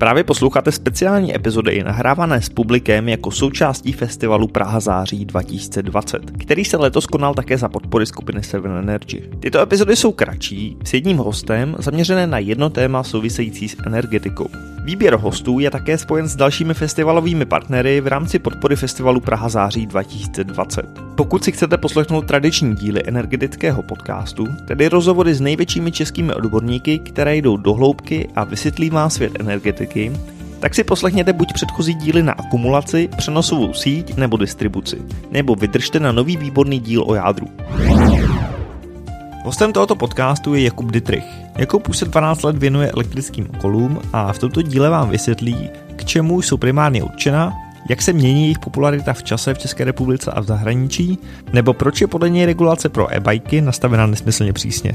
Právě posloucháte speciální epizody nahrávané s publikem jako součástí festivalu Praha září 2020, který se letos konal také za podpory skupiny Seven Energy. Tyto epizody jsou kratší, s jedním hostem, zaměřené na jedno téma související s energetikou. Výběr hostů je také spojen s dalšími festivalovými partnery v rámci podpory festivalu Praha září 2020. Pokud si chcete poslechnout tradiční díly energetického podcastu, tedy rozhovory s největšími českými odborníky, které jdou do hloubky a vysvětlí vám svět energetiky, tak si poslechněte buď předchozí díly na akumulaci, přenosovou síť nebo distribuci, nebo vydržte na nový výborný díl o jádru. Hostem tohoto podcastu je Jakub Dietrich. Jakub už se 12 let věnuje elektrickým kolům a v tomto díle vám vysvětlí, k čemu jsou primárně určena, jak se mění jejich popularita v čase v České republice a v zahraničí, nebo proč je podle něj regulace pro e-bajky nastavena nesmyslně přísně.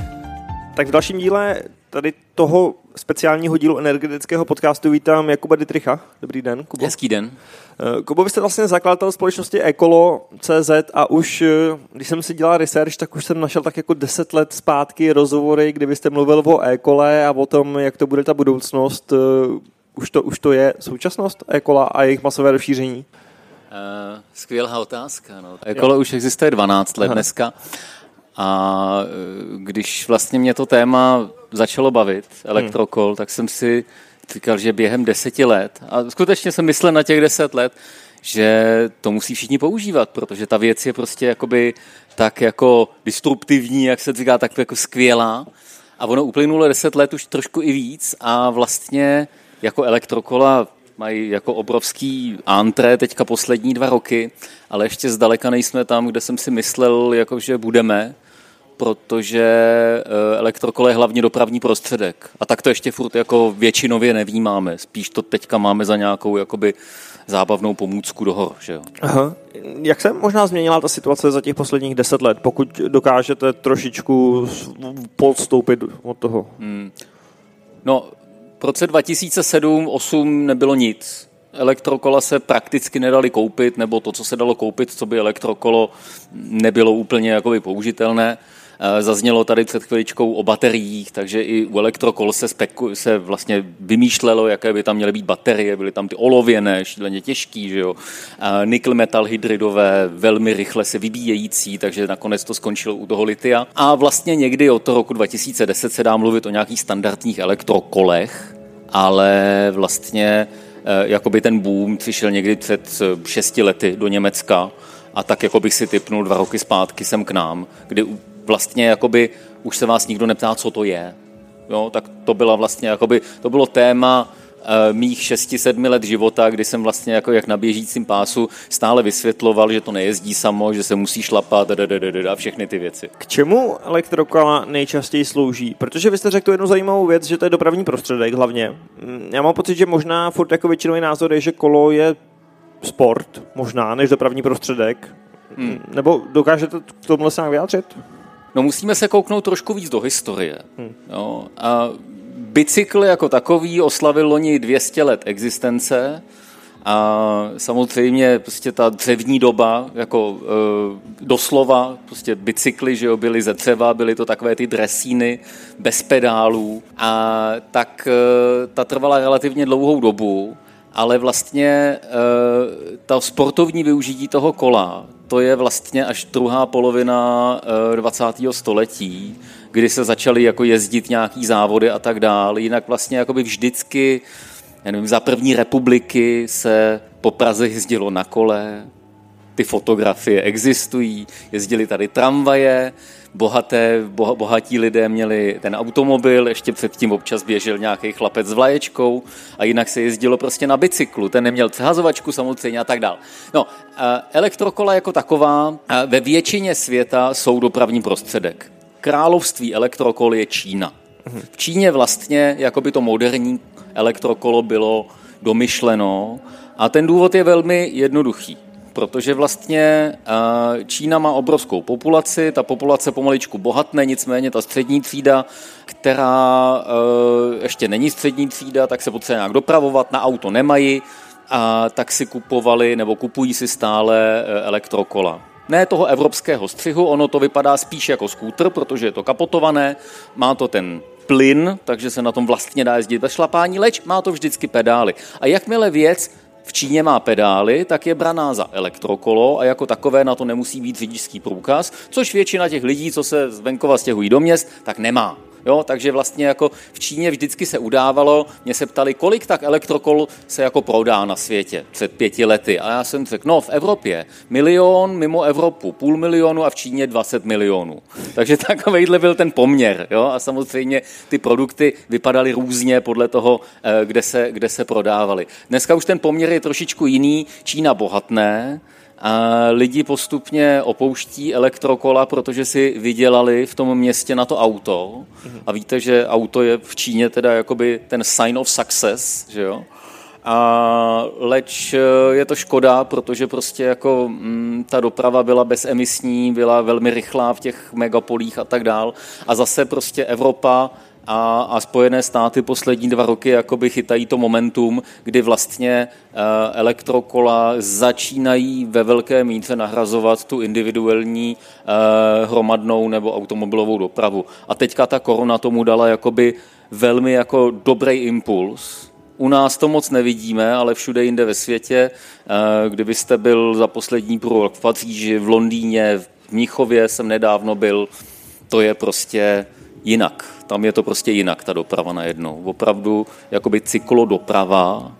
Tak v dalším díle tady toho speciálního dílu energetického podcastu vítám Jakuba Ditricha. Dobrý den, Kubo. Hezký den. Eh, Kubo, vy jste vlastně zakladatel společnosti Ecolo.cz a už, eh, když jsem si dělal research, tak už jsem našel tak jako 10 let zpátky rozhovory, kdy byste mluvil o Ecole a o tom, jak to bude ta budoucnost. Eh, už to, už to je současnost Ecola a jejich masové rozšíření? Uh, skvělá otázka. No. Ecole už existuje 12 let Aha. dneska. A když vlastně mě to téma začalo bavit, elektrokol, hmm. tak jsem si říkal, že během deseti let, a skutečně jsem myslel na těch deset let, že to musí všichni používat, protože ta věc je prostě jakoby tak jako disruptivní, jak se říká, tak jako skvělá. A ono uplynulo deset let už trošku i víc a vlastně jako elektrokola mají jako obrovský antré teďka poslední dva roky, ale ještě zdaleka nejsme tam, kde jsem si myslel, jako že budeme protože eh, elektrokolo je hlavně dopravní prostředek. A tak to ještě furt jako většinově nevnímáme. Spíš to teďka máme za nějakou jakoby zábavnou pomůcku do hor. Že jo? Aha. Jak se možná změnila ta situace za těch posledních deset let, pokud dokážete trošičku podstoupit od toho? Hmm. No, v roce 2007-2008 nebylo nic. Elektrokola se prakticky nedali koupit, nebo to, co se dalo koupit, co by elektrokolo, nebylo úplně jakoby použitelné. Eh, zaznělo tady před chviličkou o bateriích, takže i u elektrokol se, speku, se vlastně vymýšlelo, jaké by tam měly být baterie, byly tam ty olověné, šíleně těžký, že jo? nikl metal hydridové, velmi rychle se vybíjející, takže nakonec to skončilo u toho litia. A vlastně někdy od toho roku 2010 se dá mluvit o nějakých standardních elektrokolech, ale vlastně eh, jakoby ten boom přišel někdy před eh, šesti lety do Německa a tak jako bych si typnul dva roky zpátky sem k nám, kdy vlastně jakoby už se vás nikdo neptá, co to je. Jo, tak to byla vlastně jakoby, to bylo téma e, mých 6-7 let života, kdy jsem vlastně jako jak na běžícím pásu stále vysvětloval, že to nejezdí samo, že se musí šlapat a všechny ty věci. K čemu elektrokola nejčastěji slouží? Protože vy jste řekl jednu zajímavou věc, že to je dopravní prostředek hlavně. Mm, já mám pocit, že možná furt jako většinový názor je, že kolo je sport, možná, než dopravní prostředek. Hmm. Nebo dokážete k tomu se vyjádřit? No musíme se kouknout trošku víc do historie. Hmm. Jo? A bicykl jako takový oslavil loni 200 let existence a samozřejmě prostě ta dřevní doba, jako e, doslova, prostě bicykly, že jo, byly ze dřeva, byly to takové ty dresíny bez pedálů a tak e, ta trvala relativně dlouhou dobu, ale vlastně e, ta sportovní využití toho kola, to je vlastně až druhá polovina 20. Eh, století, kdy se začaly jako jezdit nějaký závody a tak dále. Jinak vlastně jakoby vždycky, já nevím, za první republiky se po Praze jezdilo na kole, ty fotografie existují, jezdili tady tramvaje, bohaté, bohatí lidé měli ten automobil, ještě předtím občas běžel nějaký chlapec s vlaječkou a jinak se jezdilo prostě na bicyklu, ten neměl přehazovačku samozřejmě a tak dál. No, elektrokola jako taková ve většině světa jsou dopravní prostředek. Království elektrokol je Čína. V Číně vlastně jako by to moderní elektrokolo bylo domyšleno a ten důvod je velmi jednoduchý protože vlastně eh, Čína má obrovskou populaci, ta populace pomaličku bohatne, nicméně ta střední třída, která eh, ještě není střední třída, tak se potřebuje nějak dopravovat, na auto nemají, a tak si kupovali nebo kupují si stále eh, elektrokola. Ne toho evropského střihu, ono to vypadá spíš jako skútr, protože je to kapotované, má to ten plyn, takže se na tom vlastně dá jezdit bez šlapání, leč má to vždycky pedály. A jakmile věc v Číně má pedály, tak je braná za elektrokolo a jako takové na to nemusí být řidičský průkaz, což většina těch lidí, co se z venkova stěhují do měst, tak nemá. Jo, takže vlastně jako v Číně vždycky se udávalo, mě se ptali, kolik tak elektrokol se jako prodá na světě před pěti lety. A já jsem řekl, no v Evropě milion, mimo Evropu půl milionu a v Číně 20 milionů. Takže takovýhle byl ten poměr. Jo? A samozřejmě ty produkty vypadaly různě podle toho, eh, kde se, kde se prodávaly. Dneska už ten poměr je trošičku jiný. Čína bohatné, a lidi postupně opouští elektrokola, protože si vydělali v tom městě na to auto. A víte, že auto je v Číně teda jakoby ten sign of success, že jo? A leč eh, je to škoda, protože prostě jako mm, ta doprava byla bezemisní, byla velmi rychlá v těch megapolích a tak dál. A zase prostě Evropa a, a Spojené státy poslední dva roky jakoby chytají to momentum, kdy vlastně uh, elektrokola začínají ve velké míře nahrazovat tu individuální uh, hromadnou nebo automobilovou dopravu. A teďka ta korona tomu dala jakoby velmi jako dobrý impuls, u nás to moc nevidíme, ale všude jinde ve světě. Eh, kdybyste byl za poslední půl rok v Paříži, v Londýně, v Míchově jsem nedávno byl, to je prostě jinak. Tam je to prostě jinak, ta doprava najednou. Opravdu jakoby cyklodoprava,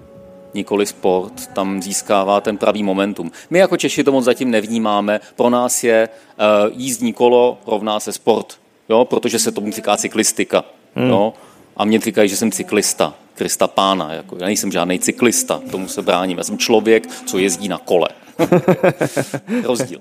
nikoli sport, tam získává ten pravý momentum. My jako Češi to moc zatím nevnímáme. Pro nás je uh, jízdní kolo rovná se sport, jo? protože se tomu říká cyklistika. Hmm. Jo? A mě říkají, že jsem cyklista. Krista pána. Jako, já nejsem žádný cyklista, tomu se bráním. Já jsem člověk, co jezdí na kole. Rozdíl.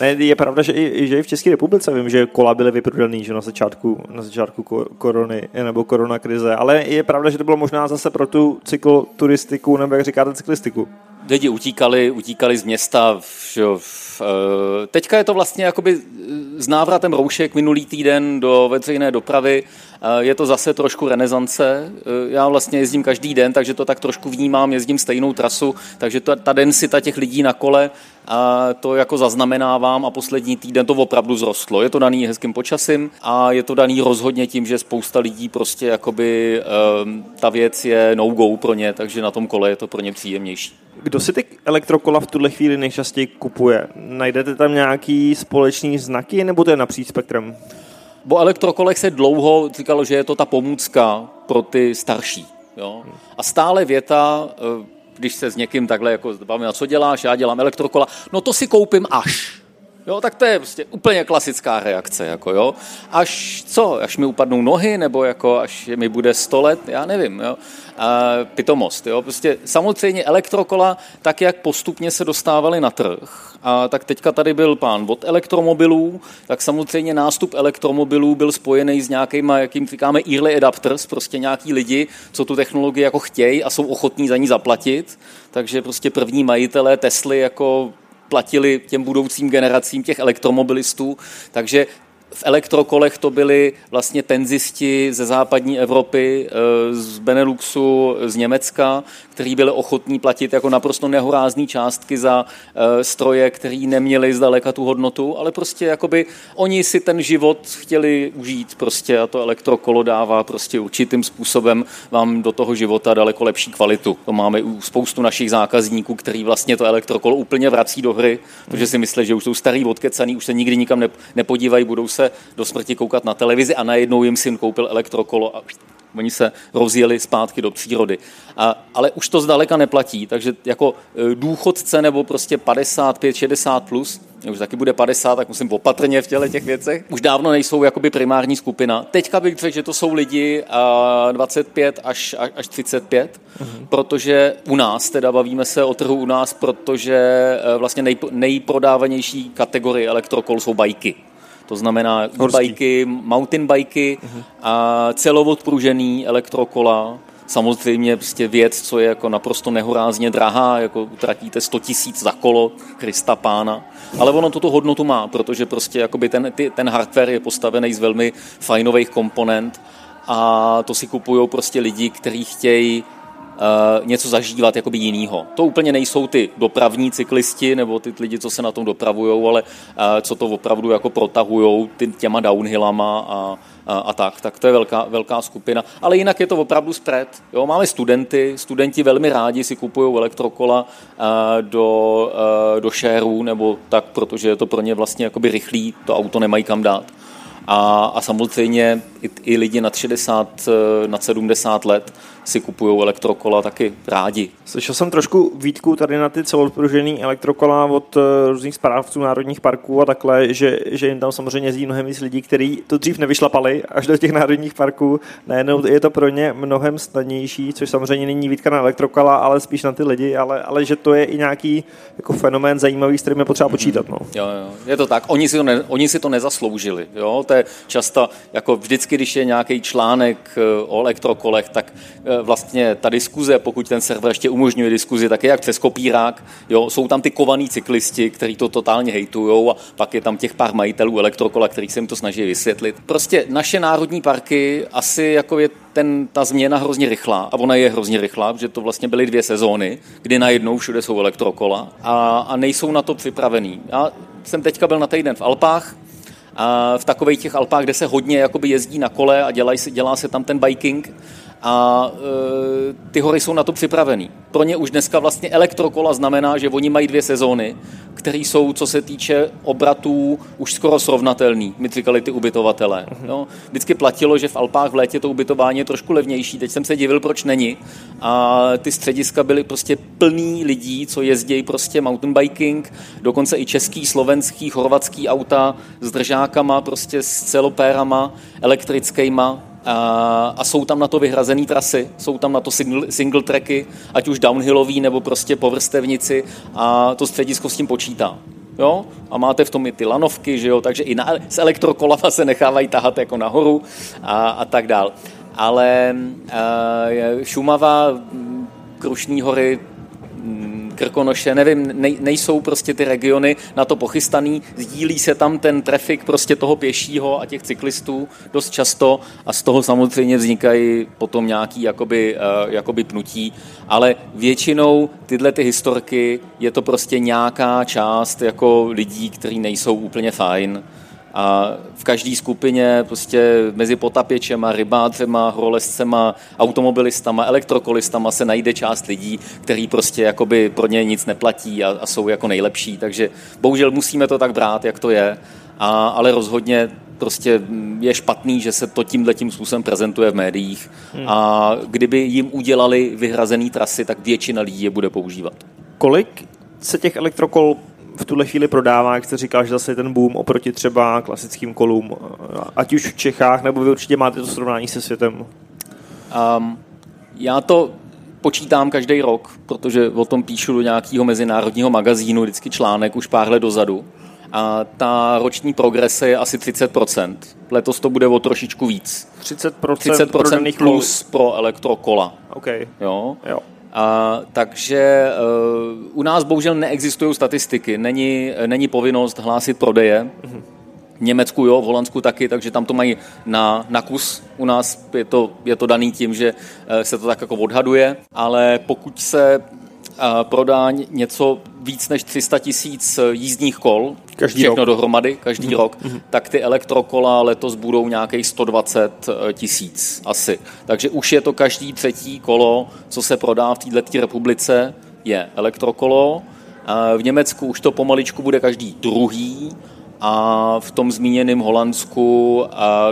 ne, je pravda, že i, že i v České republice vím, že kola byly vyprodaný že na začátku, na začátku korony nebo korona krize, ale je pravda, že to bylo možná zase pro tu cykloturistiku nebo jak říkáte cyklistiku. Lidi utíkali, utíkali z města. V, v, eh, teďka je to vlastně jakoby s návratem roušek minulý týden do veřejné dopravy je to zase trošku renesance. Já vlastně jezdím každý den, takže to tak trošku vnímám, jezdím stejnou trasu, takže ta, ta densita těch lidí na kole a to jako zaznamenávám a poslední týden to opravdu zrostlo. Je to daný hezkým počasím a je to daný rozhodně tím, že spousta lidí prostě jakoby ta věc je no-go pro ně, takže na tom kole je to pro ně příjemnější. Kdo si ty elektrokola v tuhle chvíli nejčastěji kupuje? Najdete tam nějaký společný znaky nebo to je napříč spektrem? Bo elektrokolech se dlouho říkalo, že je to ta pomůcka pro ty starší. Jo? A stále věta, eh, když se s někým takhle jako bavím, a co děláš, já dělám elektrokola, no to si koupím až. Jo, tak to je prostě úplně klasická reakce, jako jo. Až co, až mi upadnou nohy, nebo jako až mi bude 100 let, já nevím, jo. A pitomost, jo. Prostě samozřejmě elektrokola, tak jak postupně se dostávaly na trh, a tak teďka tady byl pán od elektromobilů, tak samozřejmě nástup elektromobilů byl spojený s nějakýma, jakým říkáme, early adapters, prostě nějaký lidi, co tu technologii jako chtějí a jsou ochotní za ní zaplatit. Takže prostě první majitelé Tesly jako platili těm budoucím generacím těch elektromobilistů, takže v elektrokolech to byli vlastně penzisti ze západní Evropy, eh, z Beneluxu, z Německa, kteří byli ochotní platit jako naprosto nehorázný částky za eh, stroje, který neměli zdaleka tu hodnotu, ale prostě jakoby oni si ten život chtěli užít prostě a to elektrokolo dává prostě určitým způsobem vám do toho života daleko lepší kvalitu. To máme u spoustu našich zákazníků, který vlastně to elektrokolo úplně vrací do hry, protože si myslí, že už jsou starý odkecaný, už se nikdy nikam nepodívají, budou se do smrti koukat na televizi a najednou jim syn koupil elektrokolo a oni se rozjeli zpátky do přírody. A, ale už to zdaleka neplatí, takže jako e, důchodce nebo prostě 55, 60 plus, už taky bude 50, tak musím opatrně v těle těch věcech, už dávno nejsou jakoby primární skupina. Teďka bych řekl, že to jsou lidi 25 až, až 35, mm-hmm. protože u nás, teda bavíme se o trhu u nás, protože e, vlastně nej, nejprodávanější kategorie elektrokol jsou bajky. To znamená bajky, mountain bajky uh-huh. a celovodpružený elektrokola, samozřejmě prostě věc, co je jako naprosto nehorázně drahá, jako utratíte 100 tisíc za kolo, Krista pána, ale ono tuto hodnotu má, protože prostě jakoby ten, ty, ten hardware je postavený z velmi fajnových komponent a to si kupují prostě lidi, kteří chtějí něco zažívat jakoby jinýho. To úplně nejsou ty dopravní cyklisti nebo ty lidi, co se na tom dopravují, ale co to opravdu jako protahují těma downhillama a, a, a tak, tak to je velká, velká skupina. Ale jinak je to opravdu spread. Jo, máme studenty, studenti velmi rádi si kupují elektrokola do, do shareu nebo tak, protože je to pro ně vlastně jakoby rychlý, to auto nemají kam dát. A, a samozřejmě i, i lidi nad 60, nad 70 let si kupují elektrokola taky rádi. Slyšel jsem trošku výtku tady na ty celopružený elektrokola od eh, různých správců národních parků a takhle, že, že jim tam samozřejmě jezdí mnohem víc lidí, kteří to dřív nevyšlapali až do těch národních parků. Najednou je to pro ně mnohem snadnější, což samozřejmě není výtka na elektrokola, ale spíš na ty lidi, ale, ale že to je i nějaký jako fenomén zajímavý, s kterým je potřeba počítat. No. Jo, jo, je to tak. Oni si to, ne, oni si to nezasloužili. Jo? To je často, jako vždycky, když je nějaký článek eh, o elektrokolech, tak vlastně ta diskuze, pokud ten server ještě umožňuje diskuzi, tak je jak přes kopírák. Jo? Jsou tam ty kovaný cyklisti, kteří to totálně hejtujou a pak je tam těch pár majitelů elektrokola, kteří se jim to snaží vysvětlit. Prostě naše národní parky asi jako je ten, ta změna hrozně rychlá a ona je hrozně rychlá, protože to vlastně byly dvě sezóny, kdy najednou všude jsou elektrokola a, a nejsou na to připravený. Já jsem teďka byl na týden v Alpách, a v takových těch Alpách, kde se hodně jakoby jezdí na kole a dělá se, dělá se tam ten biking a e, ty hory jsou na to připravený. Pro ně už dneska vlastně elektrokola znamená, že oni mají dvě sezóny, které jsou, co se týče obratů, už skoro srovnatelný. My říkali ty ubytovatele. Mhm. No, vždycky platilo, že v Alpách v létě to ubytování je trošku levnější. Teď jsem se divil, proč není. A ty střediska byly prostě plný lidí, co jezdí prostě mountain biking, dokonce i český, slovenský, chorvatský auta s držákama, prostě s celopérama, elektrickýma, a, a jsou tam na to vyhrazené trasy, jsou tam na to single, single tracky, ať už downhillový nebo prostě po vrstevnici a to středisko s tím počítá. Jo? A máte v tom i ty lanovky, že jo? takže i na, s elektrokolama se nechávají tahat jako nahoru a, a tak dál. Ale uh, Šumava, Krušní hory, Krkonoše, nevím, nej, nejsou prostě ty regiony na to pochystaný, sdílí se tam ten trafik prostě toho pěšího a těch cyklistů dost často a z toho samozřejmě vznikají potom nějaký jakoby, uh, jakoby pnutí, ale většinou tyhle ty historky je to prostě nějaká část jako lidí, kteří nejsou úplně fajn, a v každé skupině prostě mezi potapěčema, rybářema, horolezcema, automobilistama, elektrokolistama se najde část lidí, který prostě jakoby pro ně nic neplatí a, a jsou jako nejlepší. Takže bohužel musíme to tak brát, jak to je. A, ale rozhodně prostě je špatný, že se to tímhle tím způsobem prezentuje v médiích. Hmm. A kdyby jim udělali vyhrazené trasy, tak většina lidí je bude používat. Kolik se těch elektrokol v tuhle chvíli prodává, jak jste říkal, že zase ten boom oproti třeba klasickým kolům, ať už v Čechách, nebo vy určitě máte to srovnání se světem? Um, já to počítám každý rok, protože o tom píšu do nějakého mezinárodního magazínu, vždycky článek už pár let dozadu. A ta roční progrese je asi 30%. Letos to bude o trošičku víc. 30%, 30% plus pro elektrokola. Okay. Jo? jo. A, takže uh, u nás bohužel neexistují statistiky, není, není povinnost hlásit prodeje. V Německu jo, v Holandsku taky, takže tam to mají na, na kus. U nás je to, je to daný tím, že uh, se to tak jako odhaduje, ale pokud se prodá něco víc než 300 tisíc jízdních kol, každý všechno rok. dohromady, každý mm. rok, mm. tak ty elektrokola letos budou nějakých 120 eh, tisíc asi. Takže už je to každý třetí kolo, co se prodá v této republice, je elektrokolo. V Německu už to pomaličku bude každý druhý a v tom zmíněném Holandsku,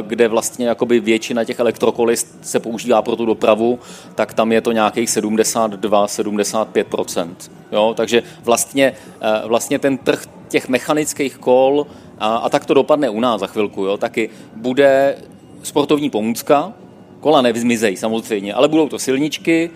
kde vlastně jakoby většina těch elektrokolist se používá pro tu dopravu, tak tam je to nějakých 72-75%. Jo? Takže vlastně, e, vlastně ten trh těch mechanických kol, a, a tak to dopadne u nás za chvilku, jo? taky bude sportovní pomůcka, kola nevzmizejí samozřejmě, ale budou to silničky,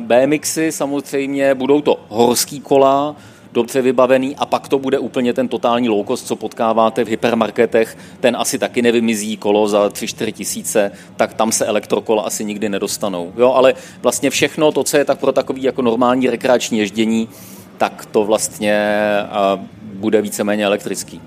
BMXy samozřejmě, budou to horský kola, dobře vybavený a pak to bude úplně ten totální low cost, co potkáváte v hypermarketech, ten asi taky nevymizí kolo za 3-4 tisíce, tak tam se elektrokola asi nikdy nedostanou. Jo, ale vlastně všechno to, co je tak pro takový jako normální rekreační ježdění, tak to vlastně bude víceméně elektrický.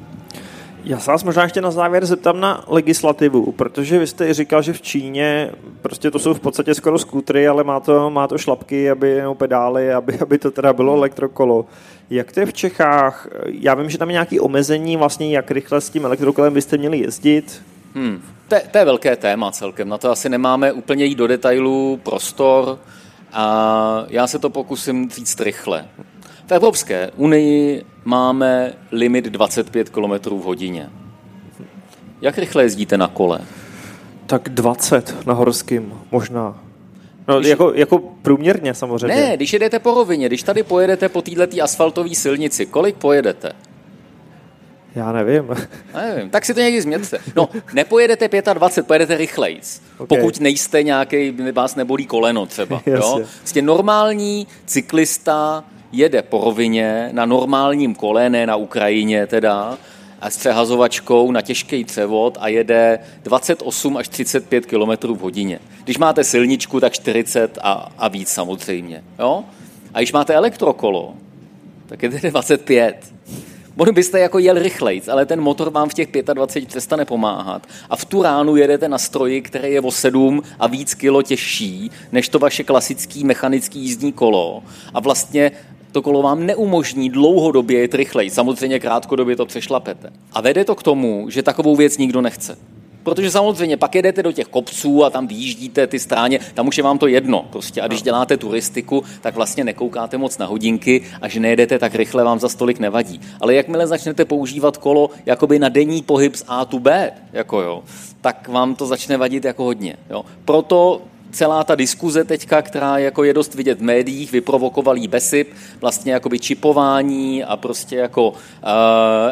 Já se vás možná ještě na závěr zeptám na legislativu, protože vy jste říkal, že v Číně prostě to jsou v podstatě skoro skútry, ale má to, má to šlapky, aby, nebo pedály, aby, aby to teda bylo elektrokolo. Jak to je v Čechách? Já vím, že tam je nějaké omezení, vlastně jak rychle s tím elektrokolem byste měli jezdit. Hmm. To, to je velké téma celkem, na to asi nemáme úplně jít do detailů, prostor a já se to pokusím říct rychle. V Evropské unii máme limit 25 km v hodině. Jak rychle jezdíte na kole? Tak 20 na horským, možná. No, když... jako, jako průměrně samozřejmě. Ne, když jedete po rovině, když tady pojedete po této asfaltové silnici, kolik pojedete? Já nevím. nevím. Tak si to někdy změřte. No, nepojedete 25, pojedete rychlejc. Okay. Pokud nejste nějaký, vás nebolí koleno třeba. jo? Prostě normální cyklista jede po rovině na normálním kole, ne na Ukrajině teda, a s přehazovačkou na těžký převod a jede 28 až 35 km v hodině. Když máte silničku, tak 40 a, a víc samozřejmě. Jo? A když máte elektrokolo, tak jedete 25. Možná byste jako jel rychlejc, ale ten motor vám v těch 25 přestane pomáhat. A v tu ránu jedete na stroji, který je o 7 a víc kilo těžší, než to vaše klasický mechanický jízdní kolo. A vlastně to kolo vám neumožní dlouhodobě jet rychleji. Samozřejmě krátkodobě to přešlapete. A vede to k tomu, že takovou věc nikdo nechce. Protože samozřejmě pak jedete do těch kopců a tam vyjíždíte ty stráně, tam už je vám to jedno. Prostě. A když děláte turistiku, tak vlastně nekoukáte moc na hodinky a že nejedete tak rychle, vám za stolik nevadí. Ale jakmile začnete používat kolo jakoby na denní pohyb z A to B, jako jo, tak vám to začne vadit jako hodně. Jo. Proto celá ta diskuze teďka, která jako je dost vidět v médiích, vyprovokoval jí Besip, vlastně jakoby čipování a prostě jako uh,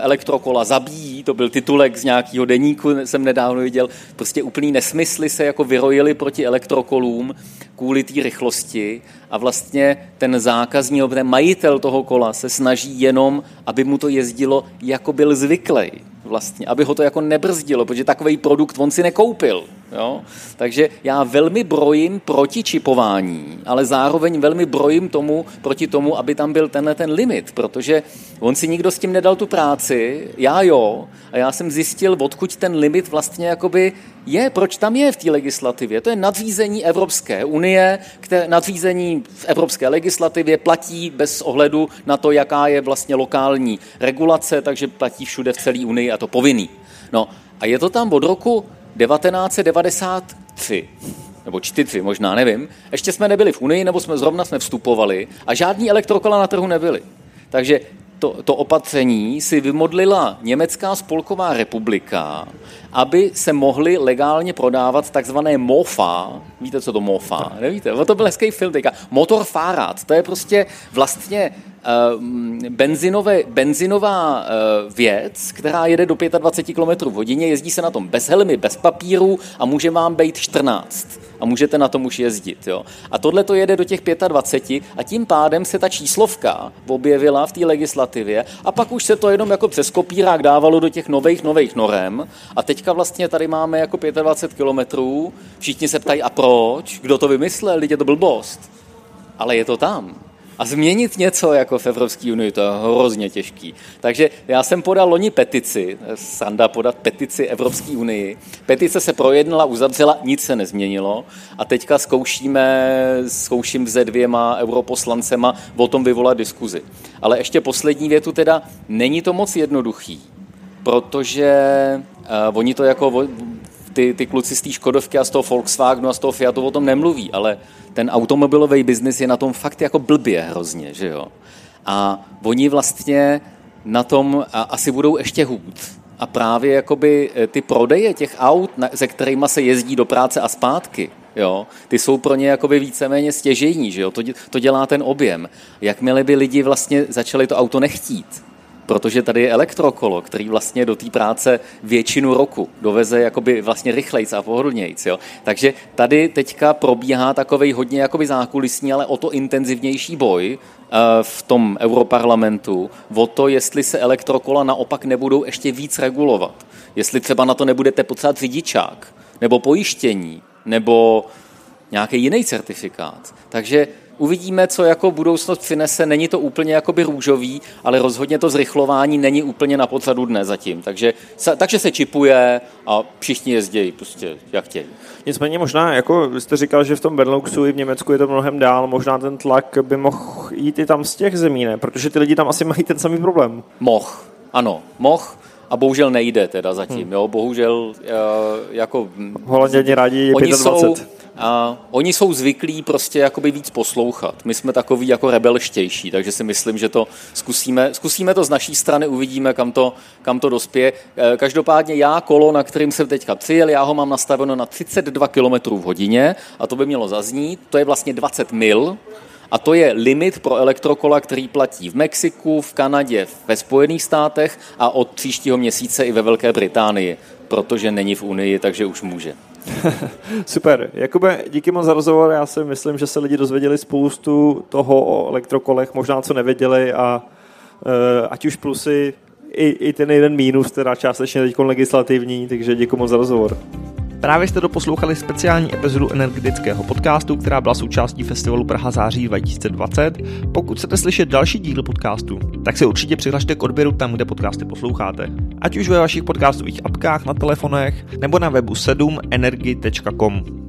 elektrokola zabíjí, to byl titulek z nějakého deníku, jsem nedávno viděl, prostě úplný nesmysly se jako vyrojili proti elektrokolům kvůli té rychlosti a vlastně ten zákazník, ten majitel toho kola se snaží jenom, aby mu to jezdilo, jako byl zvyklý vlastně, aby ho to jako nebrzdilo, protože takový produkt on si nekoupil. Jo? Takže já velmi brojím proti čipování, ale zároveň velmi brojím tomu, proti tomu, aby tam byl tenhle ten limit, protože on si nikdo s tím nedal tu práci, já jo, a já jsem zjistil, odkud ten limit vlastně jakoby je, proč tam je v té legislativě. To je nadřízení Evropské unie, které nadřízení v evropské legislativě platí bez ohledu na to, jaká je vlastně lokální regulace, takže platí všude v celé unii a to povinný. No a je to tam od roku 1993 nebo 4 možná, nevím. Ještě jsme nebyli v Unii, nebo jsme zrovna jsme vstupovali a žádní elektrokola na trhu nebyly. Takže to, to opatření si vymodlila Německá spolková republika, aby se mohly legálně prodávat takzvané MOFA. Víte, co to MOFA? Nevíte? To byl hezký film teďka. Motor Fahrrad. To je prostě vlastně benzinové, benzinová uh, věc, která jede do 25 km v hodině, jezdí se na tom bez helmy, bez papíru a může vám být 14 a můžete na tom už jezdit. Jo. A tohle to jede do těch 25 a tím pádem se ta číslovka objevila v té legislativě a pak už se to jenom jako přes kopírák dávalo do těch nových, nových norem a teďka vlastně tady máme jako 25 kilometrů, všichni se ptají a proč, kdo to vymyslel, lidi to blbost. Ale je to tam. A změnit něco jako v Evropské unii, to je hrozně těžký. Takže já jsem podal loni petici, Sanda podat petici Evropské unii. Petice se projednala, uzavřela, nic se nezměnilo a teďka zkoušíme, zkouším se dvěma europoslancema o tom vyvolat diskuzi. Ale ještě poslední větu teda, není to moc jednoduchý, protože uh, oni to jako ty, ty kluci z té Škodovky a z toho Volkswagenu a z toho Fiatu o tom nemluví, ale ten automobilový biznis je na tom fakt jako blbě hrozně, že jo. A oni vlastně na tom asi budou ještě hůd. A právě jakoby e, ty prodeje těch aut, se kterými se jezdí do práce a zpátky, jo, ty jsou pro ně jakoby víceméně stěžejní, že jo, to, to dělá ten objem. Jakmile by lidi vlastně začali to auto nechtít, protože tady je elektrokolo, který vlastně do té práce většinu roku doveze jakoby vlastně rychlejc a pohodlnějc. Jo. Takže tady teďka probíhá takový hodně jakoby zákulisní, ale o to intenzivnější boj eh, v tom europarlamentu o to, jestli se elektrokola naopak nebudou ještě víc regulovat. Jestli třeba na to nebudete potřebovat řidičák, nebo pojištění, nebo nějaký jiný certifikát. Takže Uvidíme, co jako budoucnost přinese. Není to úplně jakoby růžový, ale rozhodně to zrychlování není úplně na podzadu dne zatím. Takže, takže se čipuje a všichni jezdí prostě jak chtějí. Nicméně možná, jako vy jste říkal, že v tom Beneluxu i v Německu je to mnohem dál, možná ten tlak by mohl jít i tam z těch zemí, ne? Protože ty lidi tam asi mají ten samý problém. Moh, ano, moh a bohužel nejde teda zatím, hmm. jo, bohužel uh, jako... Holanděni rádi 25. Jsou, a oni jsou zvyklí prostě jakoby víc poslouchat. My jsme takový jako rebelštější, takže si myslím, že to zkusíme, zkusíme to z naší strany, uvidíme, kam to, kam to dospěje. E, každopádně já kolo, na kterým jsem teďka přijel, já ho mám nastaveno na 32 km v hodině a to by mělo zaznít. To je vlastně 20 mil, a to je limit pro elektrokola, který platí v Mexiku, v Kanadě, ve Spojených státech a od příštího měsíce i ve Velké Británii, protože není v Unii, takže už může. Super. Jakube, díky moc za rozhovor. Já si myslím, že se lidi dozvěděli spoustu toho o elektrokolech, možná co nevěděli a uh, ať už plusy, i, i ten jeden mínus, teda částečně teď legislativní, takže děkuji moc za rozhovor. Právě jste doposlouchali speciální epizodu energetického podcastu, která byla součástí festivalu Praha září 2020. Pokud chcete slyšet další díl podcastu, tak se určitě přihlašte k odběru tam, kde podcasty posloucháte. Ať už ve vašich podcastových apkách na telefonech nebo na webu 7energy.com.